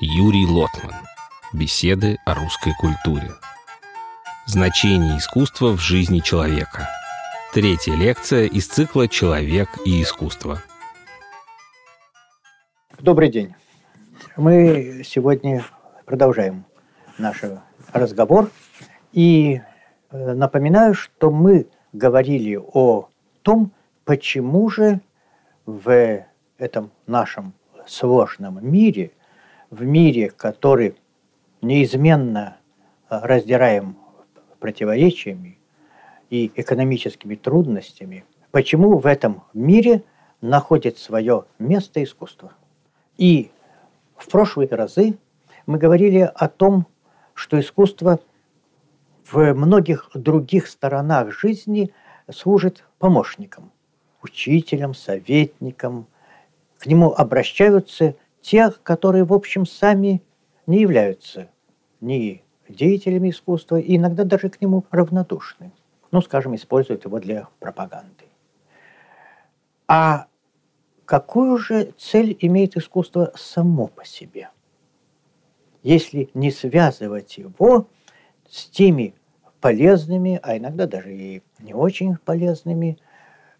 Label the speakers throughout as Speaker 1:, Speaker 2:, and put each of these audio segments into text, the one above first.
Speaker 1: Юрий Лотман. Беседы о русской культуре. Значение искусства в жизни человека. Третья лекция из цикла «Человек и искусство».
Speaker 2: Добрый день. Мы сегодня продолжаем наш разговор. И э, напоминаю, что мы говорили о том, почему же в этом нашем сложном мире, в мире, который неизменно э, раздираем противоречиями и экономическими трудностями, почему в этом мире находит свое место искусство. И в прошлые разы мы говорили о том, что искусство в многих других сторонах жизни служит помощником, учителем, советником. К нему обращаются те, которые, в общем, сами не являются ни деятелями искусства, и иногда даже к нему равнодушны. Ну, скажем, используют его для пропаганды. А какую же цель имеет искусство само по себе? Если не связывать его с теми полезными, а иногда даже и не очень полезными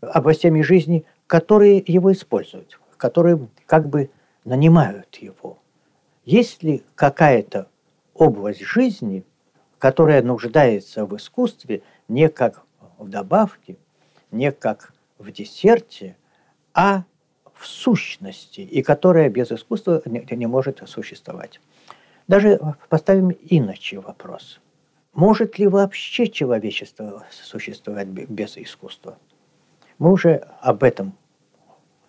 Speaker 2: областями жизни, которые его используют, которые как бы нанимают его. Есть ли какая-то область жизни, которая нуждается в искусстве не как в добавке, не как в десерте, а в сущности, и которая без искусства не, не может существовать. Даже поставим иначе вопрос. Может ли вообще человечество существовать без искусства? Мы уже об этом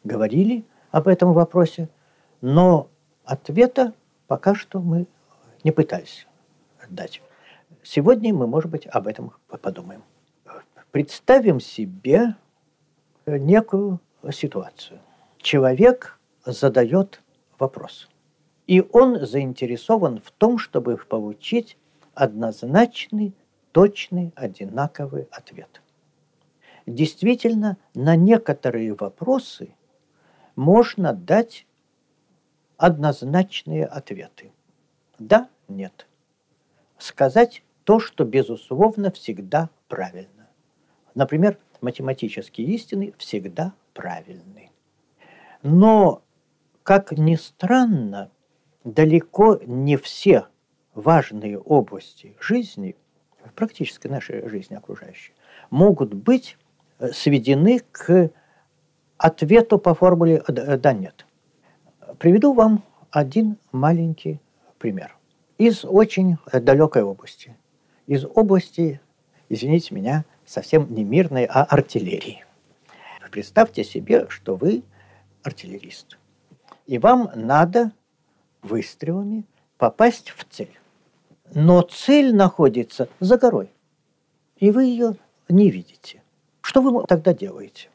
Speaker 2: говорили, об этом вопросе, но ответа пока что мы не пытались дать. Сегодня мы, может быть, об этом подумаем. Представим себе некую ситуацию. Человек задает вопрос – и он заинтересован в том, чтобы получить однозначный, точный, одинаковый ответ. Действительно, на некоторые вопросы можно дать однозначные ответы. Да, нет. Сказать то, что, безусловно, всегда правильно. Например, математические истины всегда правильны. Но, как ни странно, далеко не все важные области жизни, практически нашей жизни окружающей, могут быть э, сведены к ответу по формуле «да-нет». Приведу вам один маленький пример из очень далекой области. Из области, извините меня, совсем не мирной, а артиллерии. Представьте себе, что вы артиллерист. И вам надо выстрелами попасть в цель. Но цель находится за горой, и вы ее не видите. Что вы тогда делаете?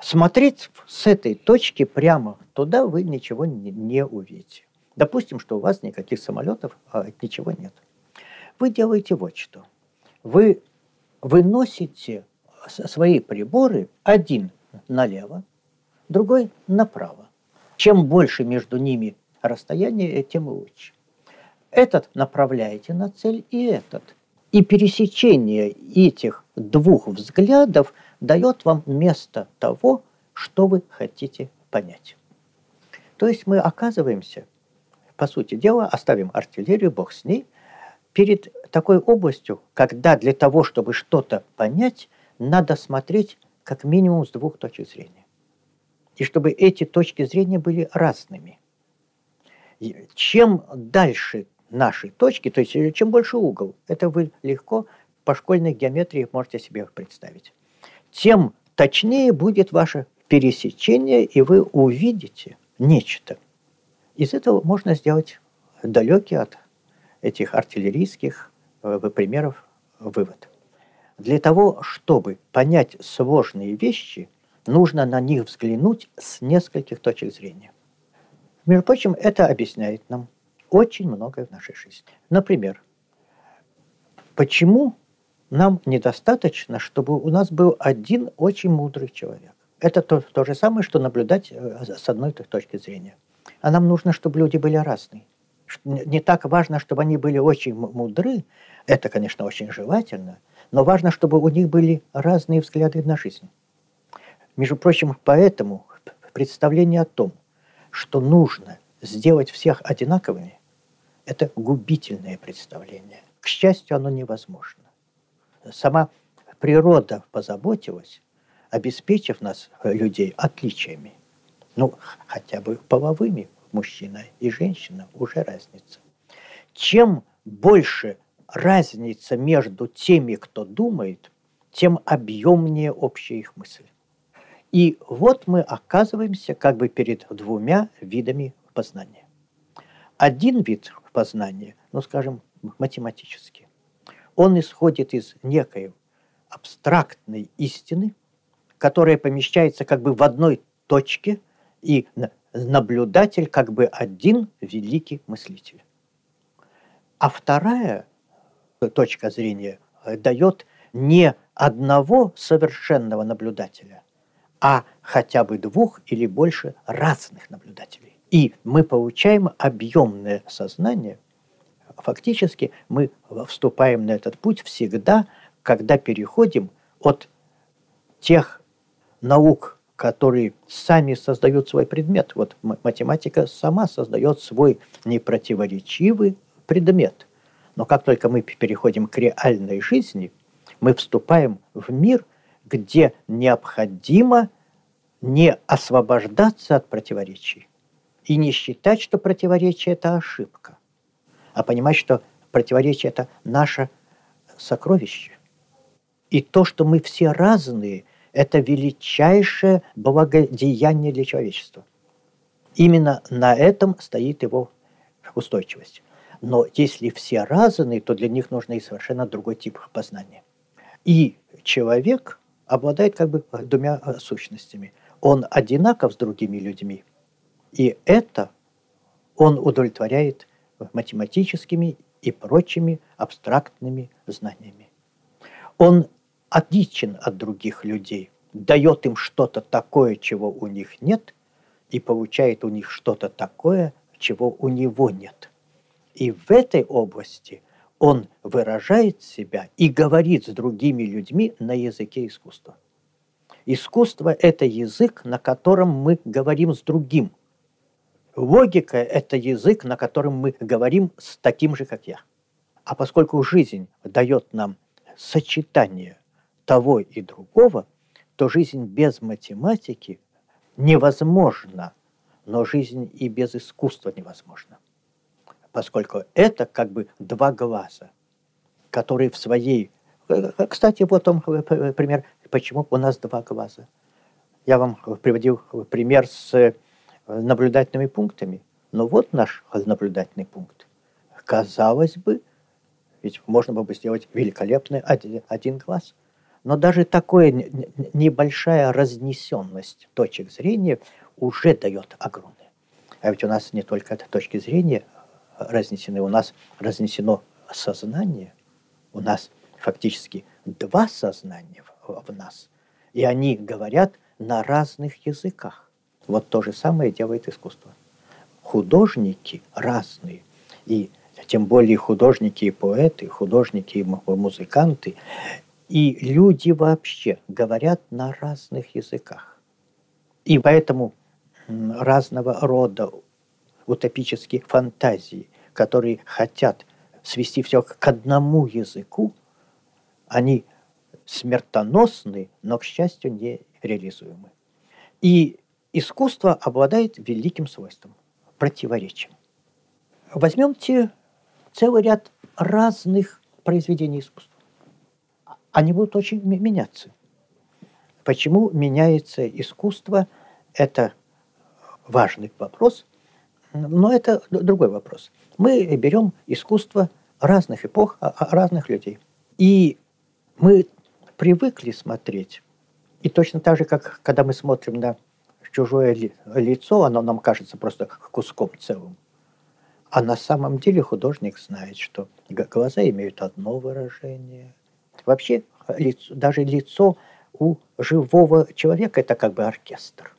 Speaker 2: Смотреть с этой точки прямо туда вы ничего не, не увидите. Допустим, что у вас никаких самолетов, а ничего нет. Вы делаете вот что. Вы выносите свои приборы один налево, другой направо. Чем больше между ними расстояние, тем лучше. Этот направляете на цель и этот. И пересечение этих двух взглядов дает вам место того, что вы хотите понять. То есть мы оказываемся, по сути дела, оставим артиллерию, бог с ней, перед такой областью, когда для того, чтобы что-то понять, надо смотреть как минимум с двух точек зрения. И чтобы эти точки зрения были разными – чем дальше наши точки, то есть э, чем больше угол, это вы легко по школьной геометрии можете себе представить, тем точнее будет ваше пересечение, и вы увидите нечто. Из этого можно сделать далекий от этих артиллерийских э, примеров вывод. Для того, чтобы понять сложные вещи, нужно на них взглянуть с нескольких точек зрения. Между прочим, это объясняет нам очень многое в нашей жизни. Например, почему нам недостаточно, чтобы у нас был один очень мудрый человек? Это то, то же самое, что наблюдать э, с одной точки зрения. А нам нужно, чтобы люди были разные. Не так важно, чтобы они были очень мудры, это, конечно, очень желательно, но важно, чтобы у них были разные взгляды на жизнь. Между прочим, поэтому представление о том, что нужно сделать всех одинаковыми, это губительное представление. К счастью, оно невозможно. Сама природа позаботилась, обеспечив нас, э, людей, отличиями. Ну, хотя бы половыми, мужчина и женщина, уже разница. Чем больше разница между теми, кто думает, тем объемнее общая их мысль. И вот мы оказываемся как бы перед двумя видами познания. Один вид познания, ну скажем, математический, он исходит из некой абстрактной истины, которая помещается как бы в одной точке, и наблюдатель как бы один великий мыслитель. А вторая точка зрения дает не одного совершенного наблюдателя, а хотя бы двух или больше разных наблюдателей. И мы получаем объемное сознание. Фактически мы вступаем на этот путь всегда, когда переходим от тех наук, которые сами создают свой предмет. Вот математика сама создает свой непротиворечивый предмет. Но как только мы переходим к реальной жизни, мы вступаем в мир, где необходимо не освобождаться от противоречий и не считать, что противоречие – это ошибка, а понимать, что противоречие – это наше сокровище. И то, что мы все разные – это величайшее благодеяние для человечества. Именно на этом стоит его устойчивость. Но если все разные, то для них нужно и совершенно другой тип познания. И человек обладает как бы двумя сущностями. Он одинаков с другими людьми, и это он удовлетворяет математическими и прочими абстрактными знаниями. Он отличен от других людей, дает им что-то такое, чего у них нет, и получает у них что-то такое, чего у него нет. И в этой области он выражает себя и говорит с другими людьми на языке искусства. Искусство – это язык, на котором мы говорим с другим. Логика – это язык, на котором мы говорим с таким же, как я. А поскольку жизнь дает нам сочетание того и другого, то жизнь без математики невозможна, но жизнь и без искусства невозможна. Поскольку это как бы два глаза, которые в своей... Кстати, вот он пример, почему у нас два глаза. Я вам приводил пример с наблюдательными пунктами. Но вот наш наблюдательный пункт. Казалось бы, ведь можно было бы сделать великолепный один, один глаз – но даже такая небольшая разнесенность точек зрения уже дает огромное. А ведь у нас не только точки зрения разнесены, у нас разнесено сознание, у нас фактически два сознания в, в нас, и они говорят на разных языках. Вот то же самое делает искусство. Художники разные, и тем более художники и поэты, художники и музыканты, и люди вообще говорят на разных языках. И поэтому разного рода утопические фантазии, которые хотят свести все к одному языку, они смертоносны, но, к счастью, не реализуемы. И искусство обладает великим свойством – противоречием. Возьмемте целый ряд разных произведений искусства они будут очень меняться. Почему меняется искусство, это важный вопрос, но это другой вопрос. Мы берем искусство разных эпох, а, а, разных людей. И мы привыкли смотреть, и точно так же, как когда мы смотрим на чужое лицо, оно нам кажется просто куском целым. А на самом деле художник знает, что глаза имеют одно выражение – Вообще лицо, даже лицо у живого человека это как бы оркестр.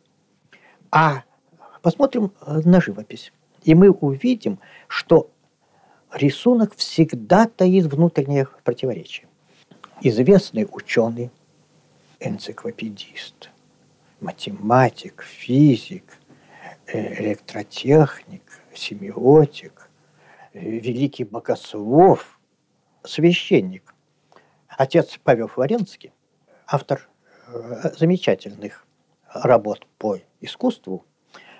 Speaker 2: А Посмотрим э, на живопись. И мы увидим, что рисунок всегда таит внутреннее противоречие. Известный ученый, энциклопедист, математик, физик, э, электротехник, семиотик, э, великий богослов, священник. Отец Павел Флоренский, автор замечательных работ по искусству,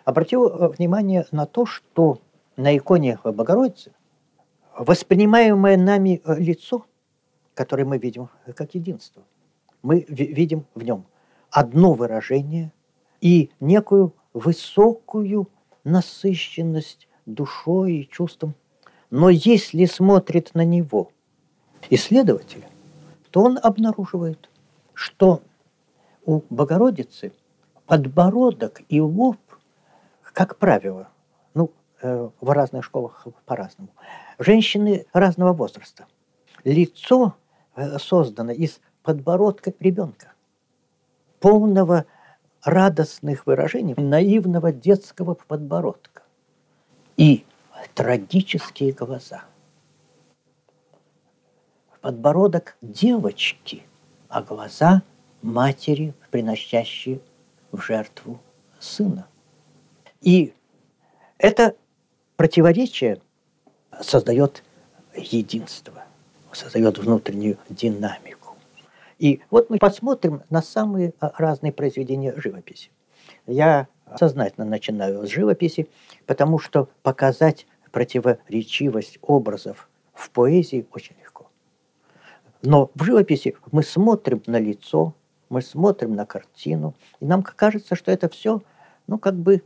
Speaker 2: обратил э, внимание на то, что на иконе Богородицы воспринимаемое нами э, лицо, которое мы видим как единство, мы видим в нем одно выражение и некую высокую насыщенность душой и чувством. Но если смотрит на него исследователь, то он обнаруживает, что у Богородицы подбородок и лоб как правило, ну, э, в разных школах по-разному, женщины разного возраста. Лицо э, создано из подбородка ребенка, полного радостных выражений, наивного детского подбородка и трагические глаза. Подбородок девочки, а глаза матери, приносящие в жертву сына. И это противоречие создает единство, создает внутреннюю динамику. И вот мы посмотрим на самые а, разные произведения живописи. Я сознательно начинаю с живописи, потому что показать противоречивость образов в поэзии очень легко. Но в живописи мы смотрим на лицо, мы смотрим на картину, и нам кажется, что это все, ну, как бы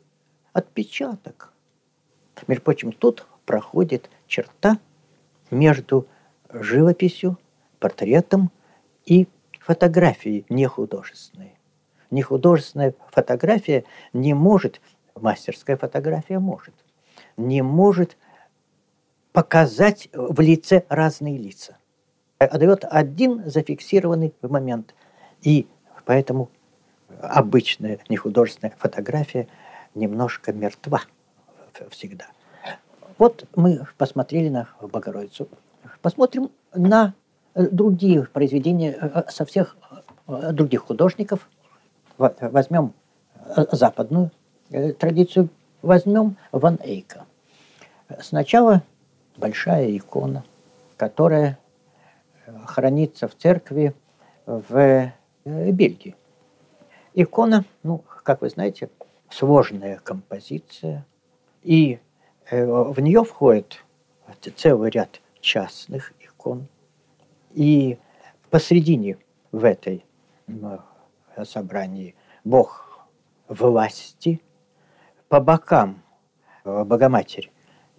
Speaker 2: отпечаток. Между прочим, тут проходит черта между живописью, портретом и фотографией нехудожественной. Нехудожественная фотография не может, мастерская фотография может, не может показать в лице разные лица. А дает один зафиксированный момент. И поэтому обычная нехудожественная фотография – немножко мертва всегда. Вот мы посмотрели на Богородицу. Посмотрим на другие произведения э, со всех э, других художников. Возьмем э, западную традицию, возьмем Ван Эйка. Сначала большая икона, которая хранится в церкви в Бельгии. Икона, ну, как вы знаете, сложная композиция, и э, в нее входит целый ряд частных икон. И посредине в этой собрании Бог власти, по бокам э, Богоматерь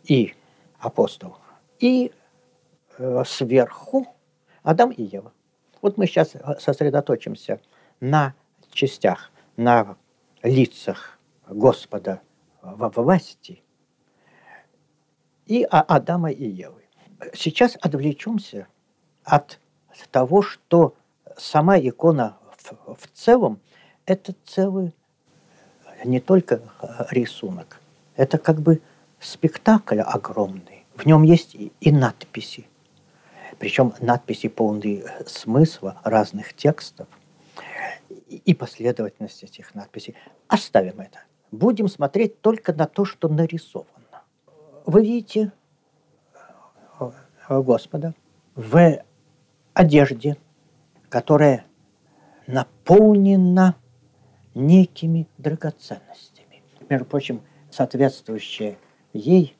Speaker 2: и апостол, и э, сверху Адам и Ева. Вот мы сейчас сосредоточимся на частях, на лицах Господа во власти и Адама и Евы. Сейчас отвлечемся от того, что сама икона в, в целом – это целый не только рисунок, это как бы спектакль огромный. В нем есть и надписи, причем надписи полные смысла разных текстов и последовательность этих надписей. Оставим это будем смотреть только на то, что нарисовано. Вы видите э, Господа в одежде, которая наполнена некими драгоценностями. Между прочим, соответствующее ей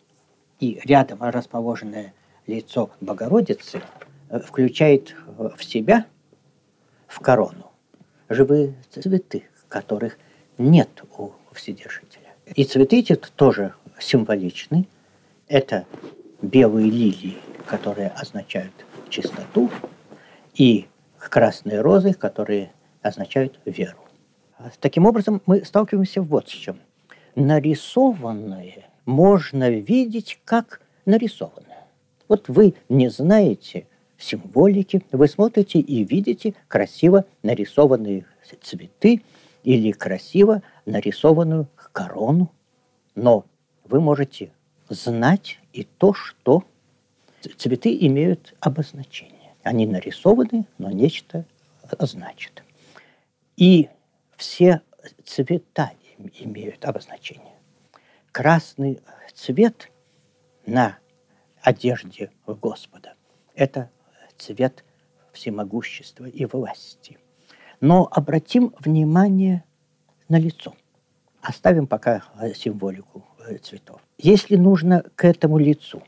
Speaker 2: и рядом расположенное лицо Богородицы э, включает в себя, в корону, живые цветы, которых нет у Вседержителя. И цветы эти тоже символичны. Это белые лилии, которые означают чистоту, и красные розы, которые означают веру. Таким образом, мы сталкиваемся вот с чем. Нарисованное можно видеть как нарисованное. Вот вы не знаете символики, вы смотрите и видите красиво нарисованные цветы или красиво нарисованную корону. Но вы можете знать и то, что цветы имеют обозначение. Они нарисованы, но нечто значит. И все цвета имеют обозначение. Красный цвет на одежде Господа – это цвет всемогущества и власти. Но обратим внимание на лицо. Оставим пока символику цветов. Если нужно к этому лицу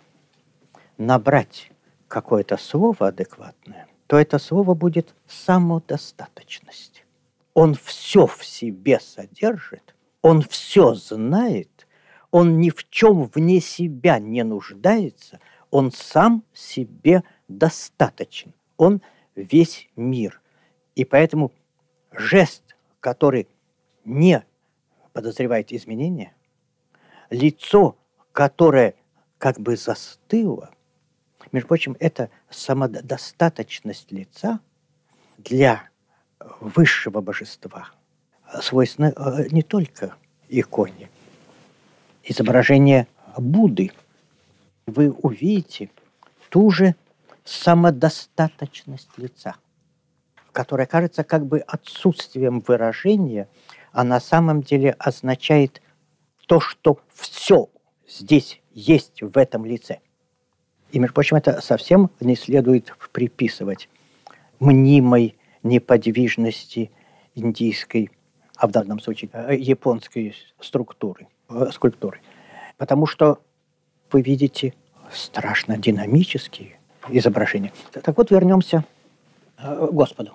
Speaker 2: набрать какое-то слово адекватное, то это слово будет самодостаточность. Он все в себе содержит, он все знает, он ни в чем вне себя не нуждается, он сам себе достаточен, он весь мир. И поэтому жест, который не подозревает изменения, лицо, которое как бы застыло, между прочим, это самодостаточность лица для высшего божества свойственно э, не только иконе. Изображение Будды вы увидите ту же самодостаточность лица, которая кажется как бы отсутствием выражения, а на самом деле означает то, что все здесь есть в этом лице. И, между прочим, это совсем не следует приписывать мнимой неподвижности индийской, а в данном случае э, японской структуры, э, скульптуры. Потому что вы видите страшно динамические изображения. Так вот, вернемся к э, Господу.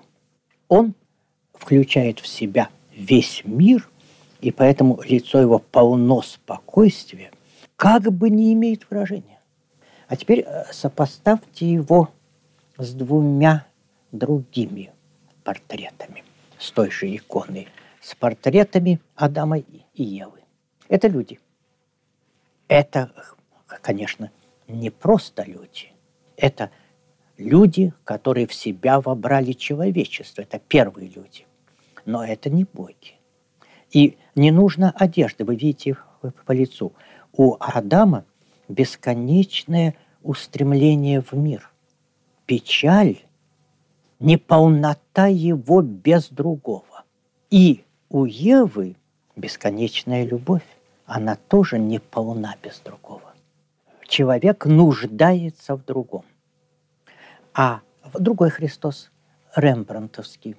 Speaker 2: Он включает в себя весь мир, и поэтому лицо его полно спокойствия, как бы не имеет выражения. А теперь э, сопоставьте его с двумя другими портретами, с той же иконой, с портретами Адама и Евы. Это люди. Это, конечно, не просто люди. Это люди, которые в себя вобрали человечество. Это первые люди. Но это не боги. И не нужно одежды, вы видите их по лицу. У Адама бесконечное устремление в мир. Печаль, неполнота его без другого. И у Евы бесконечная любовь. Она тоже не полна без другого. Человек нуждается в другом. А другой Христос, Рембрандтовский,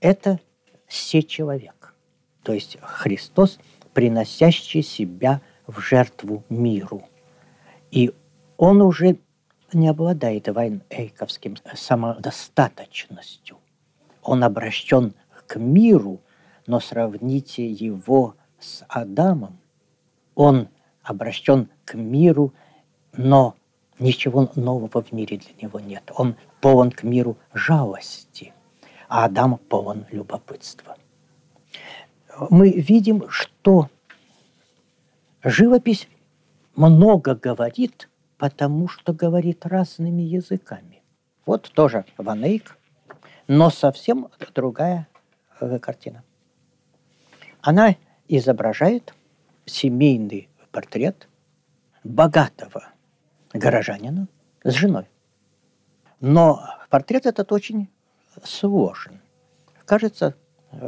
Speaker 2: это все человек. То есть Христос, приносящий себя в жертву миру. И он уже не обладает вайнэйковским самодостаточностью. Он обращен к миру, но сравните его с Адамом. Он обращен к миру, но ничего нового в мире для него нет. Он полон к миру жалости, а Адам полон любопытства. Мы видим, что Живопись много говорит, потому что говорит разными языками. Вот тоже Ванейк, но совсем другая э, картина. Она изображает семейный портрет богатого горожанина с женой. Но портрет этот очень сложен. Кажется,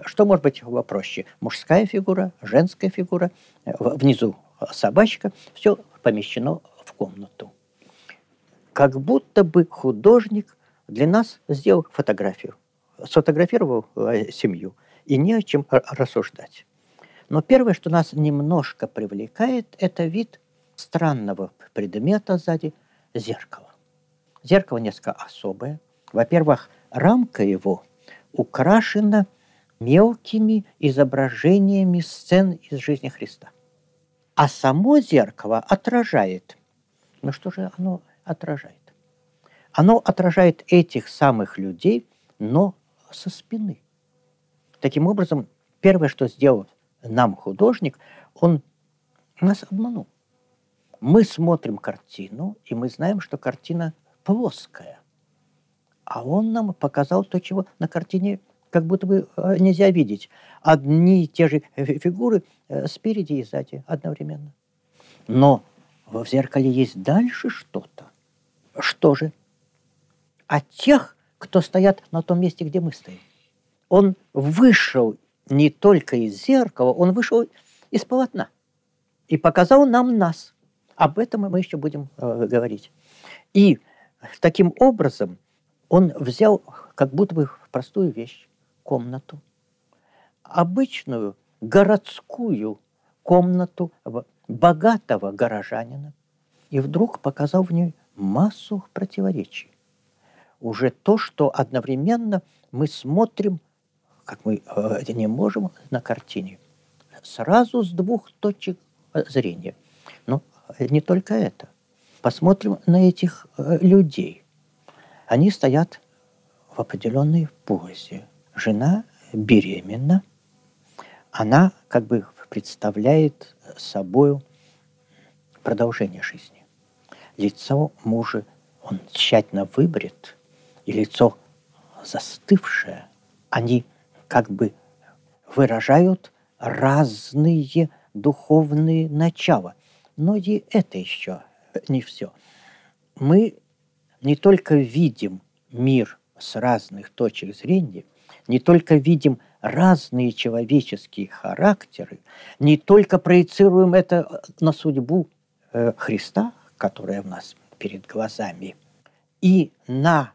Speaker 2: что может быть проще? Мужская фигура, женская фигура, э, внизу собачка, все помещено в комнату. Как будто бы художник для нас сделал фотографию, сфотографировал э, семью, и не о чем рассуждать. Но первое, что нас немножко привлекает, это вид странного предмета сзади – зеркало. Зеркало несколько особое. Во-первых, рамка его украшена мелкими изображениями сцен из жизни Христа. А само зеркало отражает. Ну что же оно отражает? Оно отражает этих самых людей, но со спины. Таким образом, первое, что сделал нам художник, он нас обманул. Мы смотрим картину, и мы знаем, что картина плоская. А он нам показал то, чего на картине как будто бы э, нельзя видеть одни и те же фигуры э, спереди и сзади одновременно. Но в зеркале есть дальше что-то. Что же? А тех, кто стоят на том месте, где мы стоим. Он вышел не только из зеркала, он вышел из полотна и показал нам нас. Об этом мы еще будем э, говорить. И таким образом он взял как будто бы простую вещь, комнату, обычную городскую комнату богатого горожанина, и вдруг показал в ней массу противоречий. Уже то, что одновременно мы смотрим, как мы э, не можем на картине, сразу с двух точек э, зрения. Но не только это. Посмотрим на этих э, людей. Они стоят в определенной позе. Жена беременна. Она как бы представляет собой продолжение жизни. Лицо мужа он тщательно выбрит, и лицо застывшее, они как бы выражают разные духовные начала. Но и это еще не все. Мы не только видим мир с разных точек зрения, не только видим разные человеческие характеры, не только проецируем это на судьбу э, Христа, которая у нас перед глазами, и на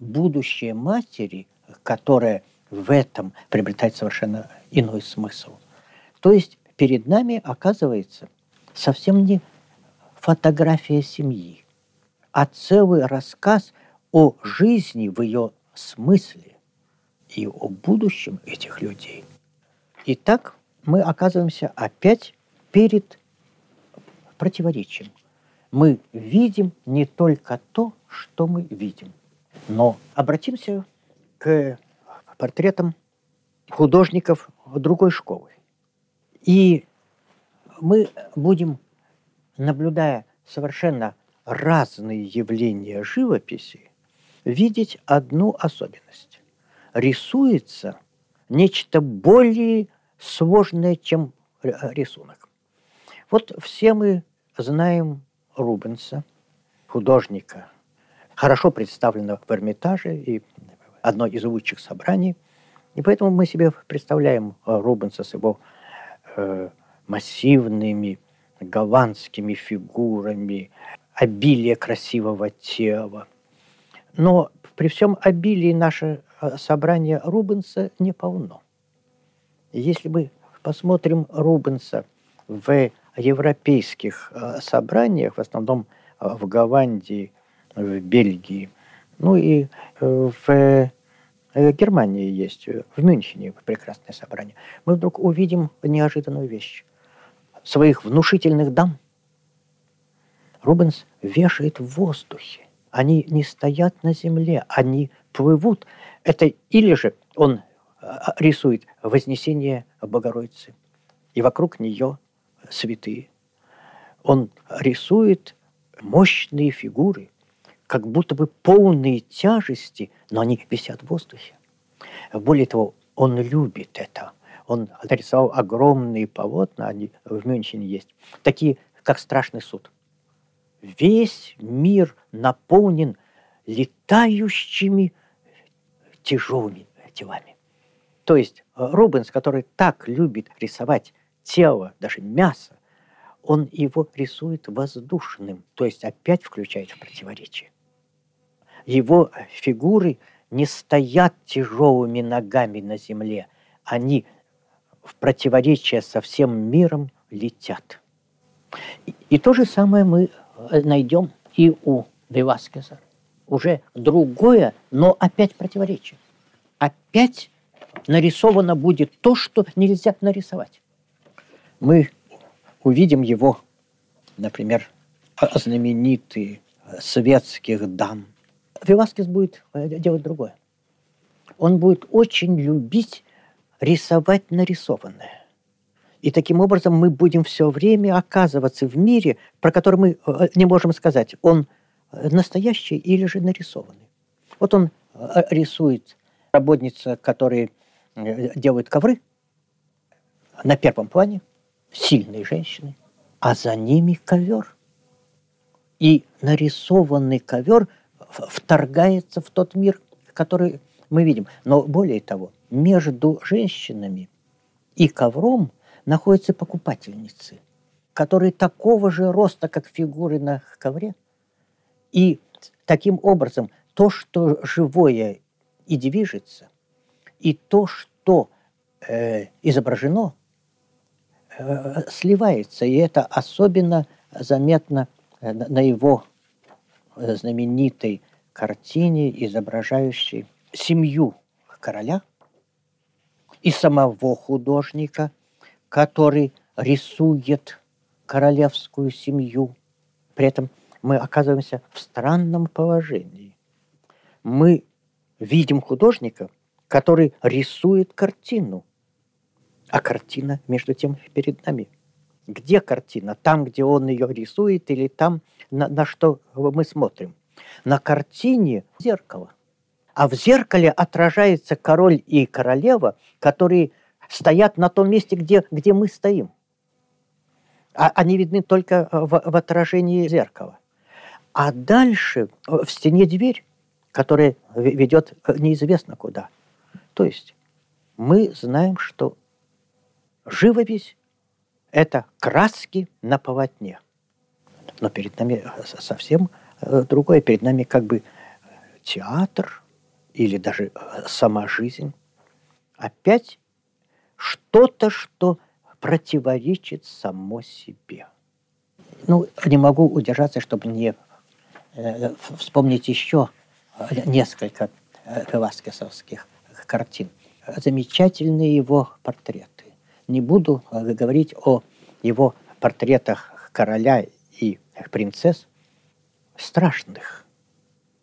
Speaker 2: будущее матери, которая в этом приобретает совершенно иной смысл. То есть перед нами оказывается совсем не фотография семьи, а целый рассказ о жизни в ее смысле и о будущем этих людей. Итак, мы оказываемся опять перед противоречием. Мы видим не только то, что мы видим. Но обратимся к портретам художников другой школы. И мы будем, наблюдая совершенно разные явления живописи, видеть одну особенность. Рисуется нечто более сложное, чем рисунок. Вот все мы знаем Рубенса, художника, хорошо представленного в Эрмитаже и одно из лучших собраний. И поэтому мы себе представляем Рубенса с его э, массивными голландскими фигурами, обилие красивого тела, но при всем обилии наше э, собрание Рубенса не полно. Если мы посмотрим Рубенса в европейских э, собраниях, в основном э, в Голландии, в Бельгии, ну и в Германии есть, в Мюнхене прекрасное собрание, мы вдруг увидим неожиданную вещь. Своих внушительных дам Рубенс вешает в воздухе они не стоят на земле, они плывут. Это или же он а, рисует Вознесение Богородицы, и вокруг нее святые. Он рисует мощные фигуры, как будто бы полные тяжести, но они висят в воздухе. Более того, он любит это. Он нарисовал огромные полотна, они в Мюнхене есть, такие, как страшный суд – весь мир наполнен летающими тяжелыми телами. То есть э, Рубенс, который так любит рисовать тело, даже мясо, он его рисует воздушным, то есть опять включает в противоречие. Его фигуры не стоят тяжелыми ногами на земле, они в противоречие со всем миром летят. И, и то же самое мы найдем и у Веласкеса. Уже другое, но опять противоречие. Опять нарисовано будет то, что нельзя нарисовать. Мы увидим его, например, знаменитые светских дам. Веласкес будет э, делать другое. Он будет очень любить рисовать нарисованное. И таким образом мы будем все время оказываться в мире, про который мы э, не можем сказать, он настоящий или же нарисованный. Вот он э, рисует работницы, которые э, делают ковры, на первом плане сильные женщины, а за ними ковер. И нарисованный ковер вторгается в тот мир, который мы видим. Но более того, между женщинами и ковром находятся покупательницы, которые такого же роста, как фигуры на ковре. И таким образом то, что живое и движется, и то, что э, изображено, э, сливается. И это особенно заметно э, на его э, знаменитой картине, изображающей семью короля и самого художника, который рисует королевскую семью. При этом мы оказываемся в странном положении. Мы видим художника, который рисует картину, а картина между тем перед нами. Где картина? Там, где он ее рисует, или там, на, на что мы смотрим? На картине зеркало. А в зеркале отражается король и королева, которые стоят на том месте, где, где мы стоим. А они видны только в, в отражении зеркала. А дальше в стене дверь, которая ведет неизвестно куда. То есть мы знаем, что живопись – это краски на полотне. Но перед нами совсем э, другое. Перед нами как бы театр или даже э, сама жизнь. Опять что-то, что противоречит само себе. Ну, не могу удержаться, чтобы не э, вспомнить еще несколько э, веласкесовских картин. Замечательные его портреты. Не буду э, говорить о его портретах короля и принцесс, страшных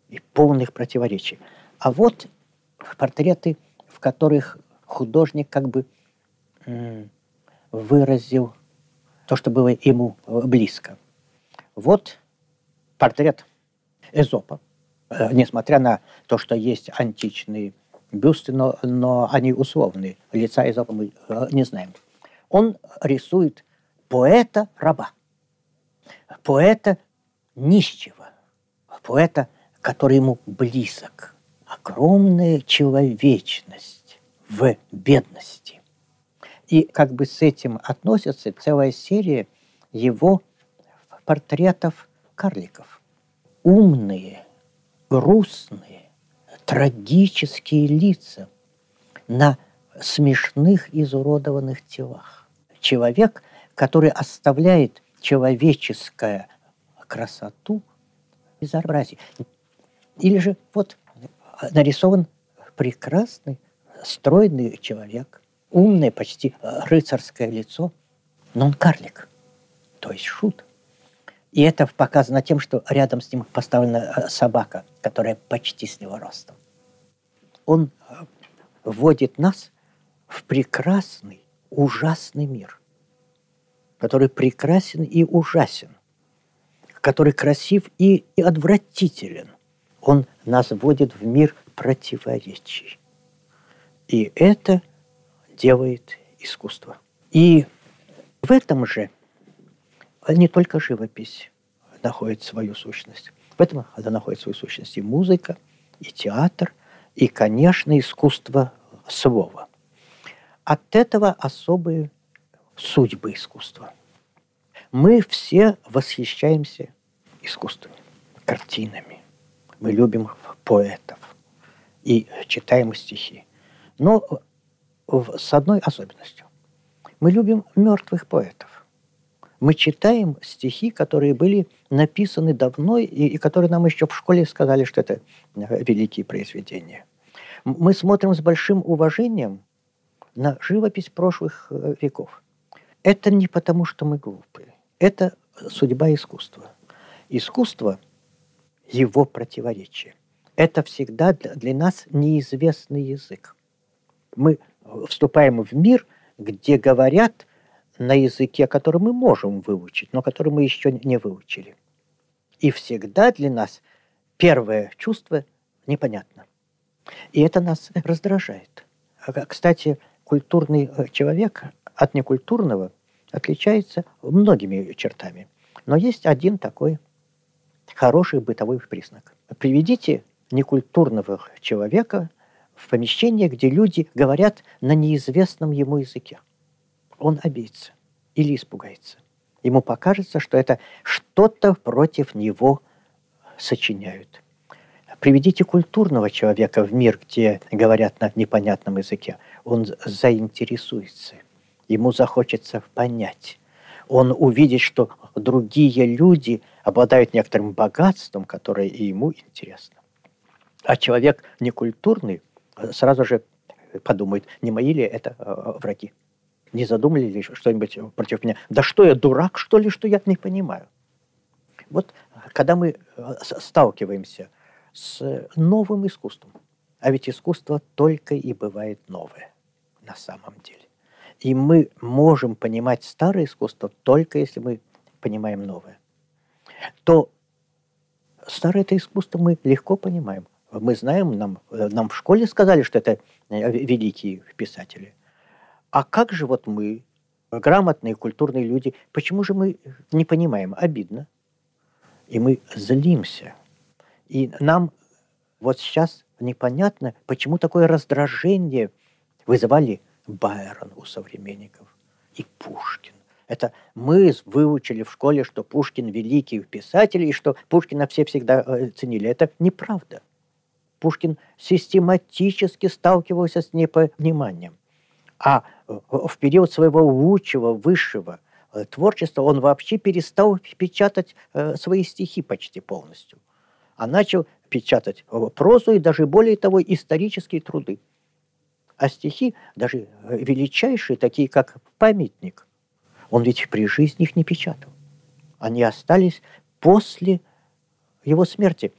Speaker 2: и полных противоречий. А вот портреты, в которых художник как бы выразил то, что было ему близко. Вот портрет Эзопа. Э, несмотря на то, что есть античные бюсты, но, но они условные. Лица Эзопа мы э, не знаем. Он рисует поэта-раба, поэта нищего, поэта, который ему близок. Огромная человечность в бедности. И как бы с этим относится целая серия его портретов карликов. Умные, грустные, трагические лица на смешных изуродованных телах. Человек, который оставляет человеческую красоту безобразие. Или же вот нарисован прекрасный, стройный человек, умное, почти э, рыцарское лицо, но он карлик, то есть шут. И это показано тем, что рядом с ним поставлена э, собака, которая почти с него ростом. Он э, вводит нас в прекрасный, ужасный мир, который прекрасен и ужасен, который красив и, и отвратителен. Он нас вводит в мир противоречий. И это делает искусство. И в этом же не только живопись находит свою сущность. В этом она находит свою сущность и музыка, и театр, и, конечно, искусство слова. От этого особые судьбы искусства. Мы все восхищаемся искусством, картинами. Мы любим поэтов и читаем стихи. Но с одной особенностью. Мы любим мертвых поэтов. Мы читаем стихи, которые были написаны давно и, и которые нам еще в школе сказали, что это э, великие произведения. Мы смотрим с большим уважением на живопись прошлых э, веков. Это не потому, что мы глупые. Это судьба искусства. Искусство – его противоречие. Это всегда для, для нас неизвестный язык. Мы вступаем в мир, где говорят на языке, который мы можем выучить, но который мы еще не выучили. И всегда для нас первое чувство непонятно. И это нас раздражает. Кстати, культурный э, человек от некультурного отличается многими чертами. Но есть один такой хороший бытовой признак. Приведите некультурного человека в помещение, где люди говорят на неизвестном ему языке. Он обидится или испугается. Ему покажется, что это что-то против него сочиняют. Приведите культурного человека в мир, где говорят на непонятном языке. Он заинтересуется. Ему захочется понять. Он увидит, что другие люди обладают некоторым богатством, которое и ему интересно. А человек некультурный сразу же подумает, не мои ли это э, враги. Не задумали ли что-нибудь против меня? Да что я, дурак, что ли, что я не понимаю? Вот когда мы э, сталкиваемся с новым искусством, а ведь искусство только и бывает новое на самом деле. И мы можем понимать старое искусство только если мы понимаем новое. То старое это искусство мы легко понимаем. Мы знаем, нам, нам в школе сказали, что это э, великие писатели. А как же вот мы, грамотные, культурные люди, почему же мы не понимаем? Обидно. И мы злимся. И нам вот сейчас непонятно, почему такое раздражение вызывали Байрон у современников и Пушкин. Это мы выучили в школе, что Пушкин великий писатель, и что Пушкина все всегда э, ценили. Это неправда. Пушкин систематически сталкивался с непониманием. А в период своего лучшего, высшего э, творчества он вообще перестал печатать э, свои стихи почти полностью, а начал печатать прозу и даже более того исторические труды. А стихи, даже величайшие, такие как «Памятник», он ведь при жизни их не печатал. Они остались после его смерти.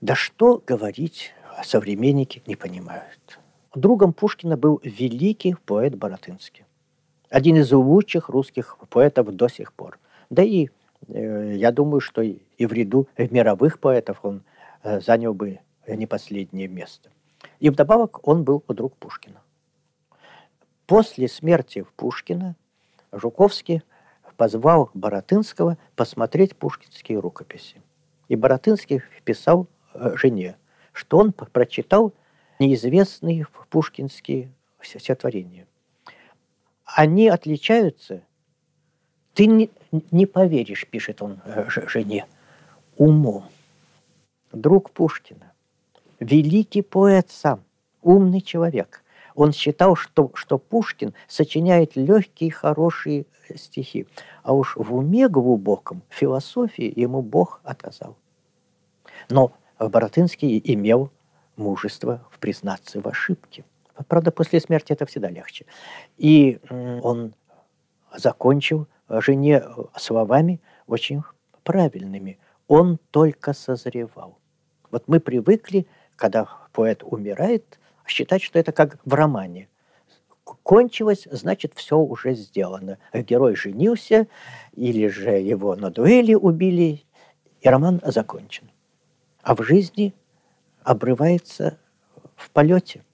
Speaker 2: Да что говорить, современники не понимают. Другом Пушкина был великий поэт Боротынский. Один из лучших русских поэтов до сих пор. Да и э, я думаю, что и в ряду мировых поэтов он э, занял бы не последнее место. И вдобавок он был друг Пушкина. После смерти Пушкина Жуковский позвал Боротынского посмотреть пушкинские рукописи. И Боротынский писал э, жене, что он прочитал неизвестные пушкинские стихотворения. Они отличаются, ты не, не поверишь, пишет он э, жене, умом. Друг Пушкина, великий поэт сам, умный человек. Он считал, что, что Пушкин сочиняет легкие, хорошие стихи. А уж в уме глубоком, философии ему Бог отказал. Но Боротынский имел мужество в признаться в ошибке. Правда, после смерти это всегда легче. И он закончил жене словами очень правильными. Он только созревал. Вот мы привыкли, когда поэт умирает, считать, что это как в романе. Кончилось, значит, все уже сделано. Герой женился, или же его на дуэли убили, и роман закончен. А в жизни обрывается в полете.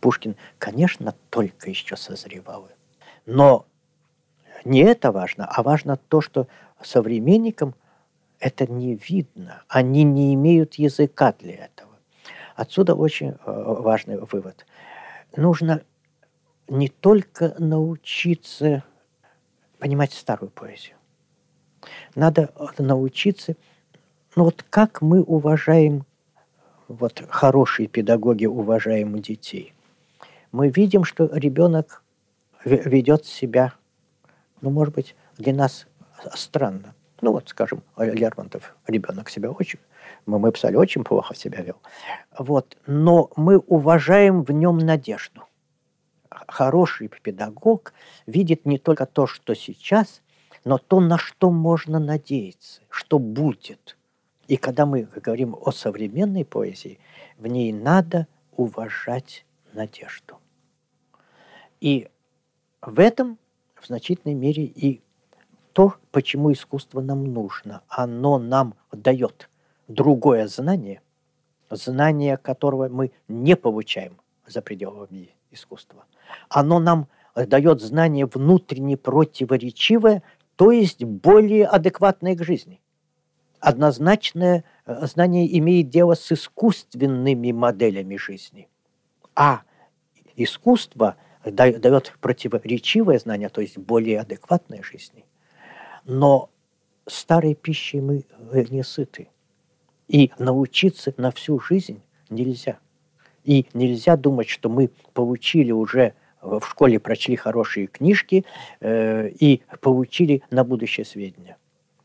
Speaker 2: Пушкин, конечно, только еще созревал. Но не это важно, а важно то, что современникам это не видно. Они не имеют языка для этого. Отсюда очень э, важный вывод. Нужно не только научиться понимать старую поэзию. Надо научиться, ну вот как мы уважаем вот хорошие педагоги уважаем детей, мы видим, что ребенок ведет себя, ну, может быть, для нас странно. Ну, вот, скажем, Лермонтов, ребенок себя очень, мы, мы писали, очень плохо себя вел. Вот, но мы уважаем в нем надежду. Хороший педагог видит не только то, что сейчас, но то, на что можно надеяться, что будет – и когда мы говорим о современной поэзии, в ней надо уважать надежду. И в этом в значительной мере и то, почему искусство нам нужно. Оно нам дает другое знание, знание которого мы не получаем за пределами искусства. Оно нам дает знание внутренне противоречивое, то есть более адекватное к жизни. Однозначное э, знание имеет дело с искусственными моделями жизни. А искусство дает противоречивое знание, то есть более адекватное жизни. Но старой пищей мы э, не сыты. И научиться на всю жизнь нельзя. И нельзя думать, что мы получили уже в школе прочли хорошие книжки э, и получили на будущее сведения.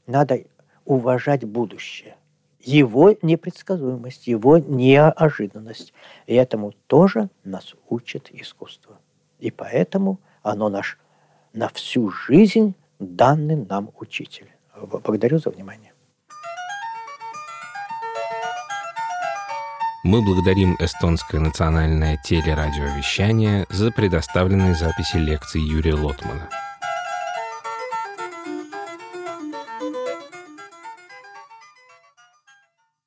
Speaker 2: Надо уважать будущее, его непредсказуемость, его неожиданность. И этому тоже нас учит искусство. И поэтому оно наш на всю жизнь данный нам учитель. Благодарю за внимание.
Speaker 1: Мы благодарим эстонское национальное телерадиовещание за предоставленные записи лекций Юрия Лотмана.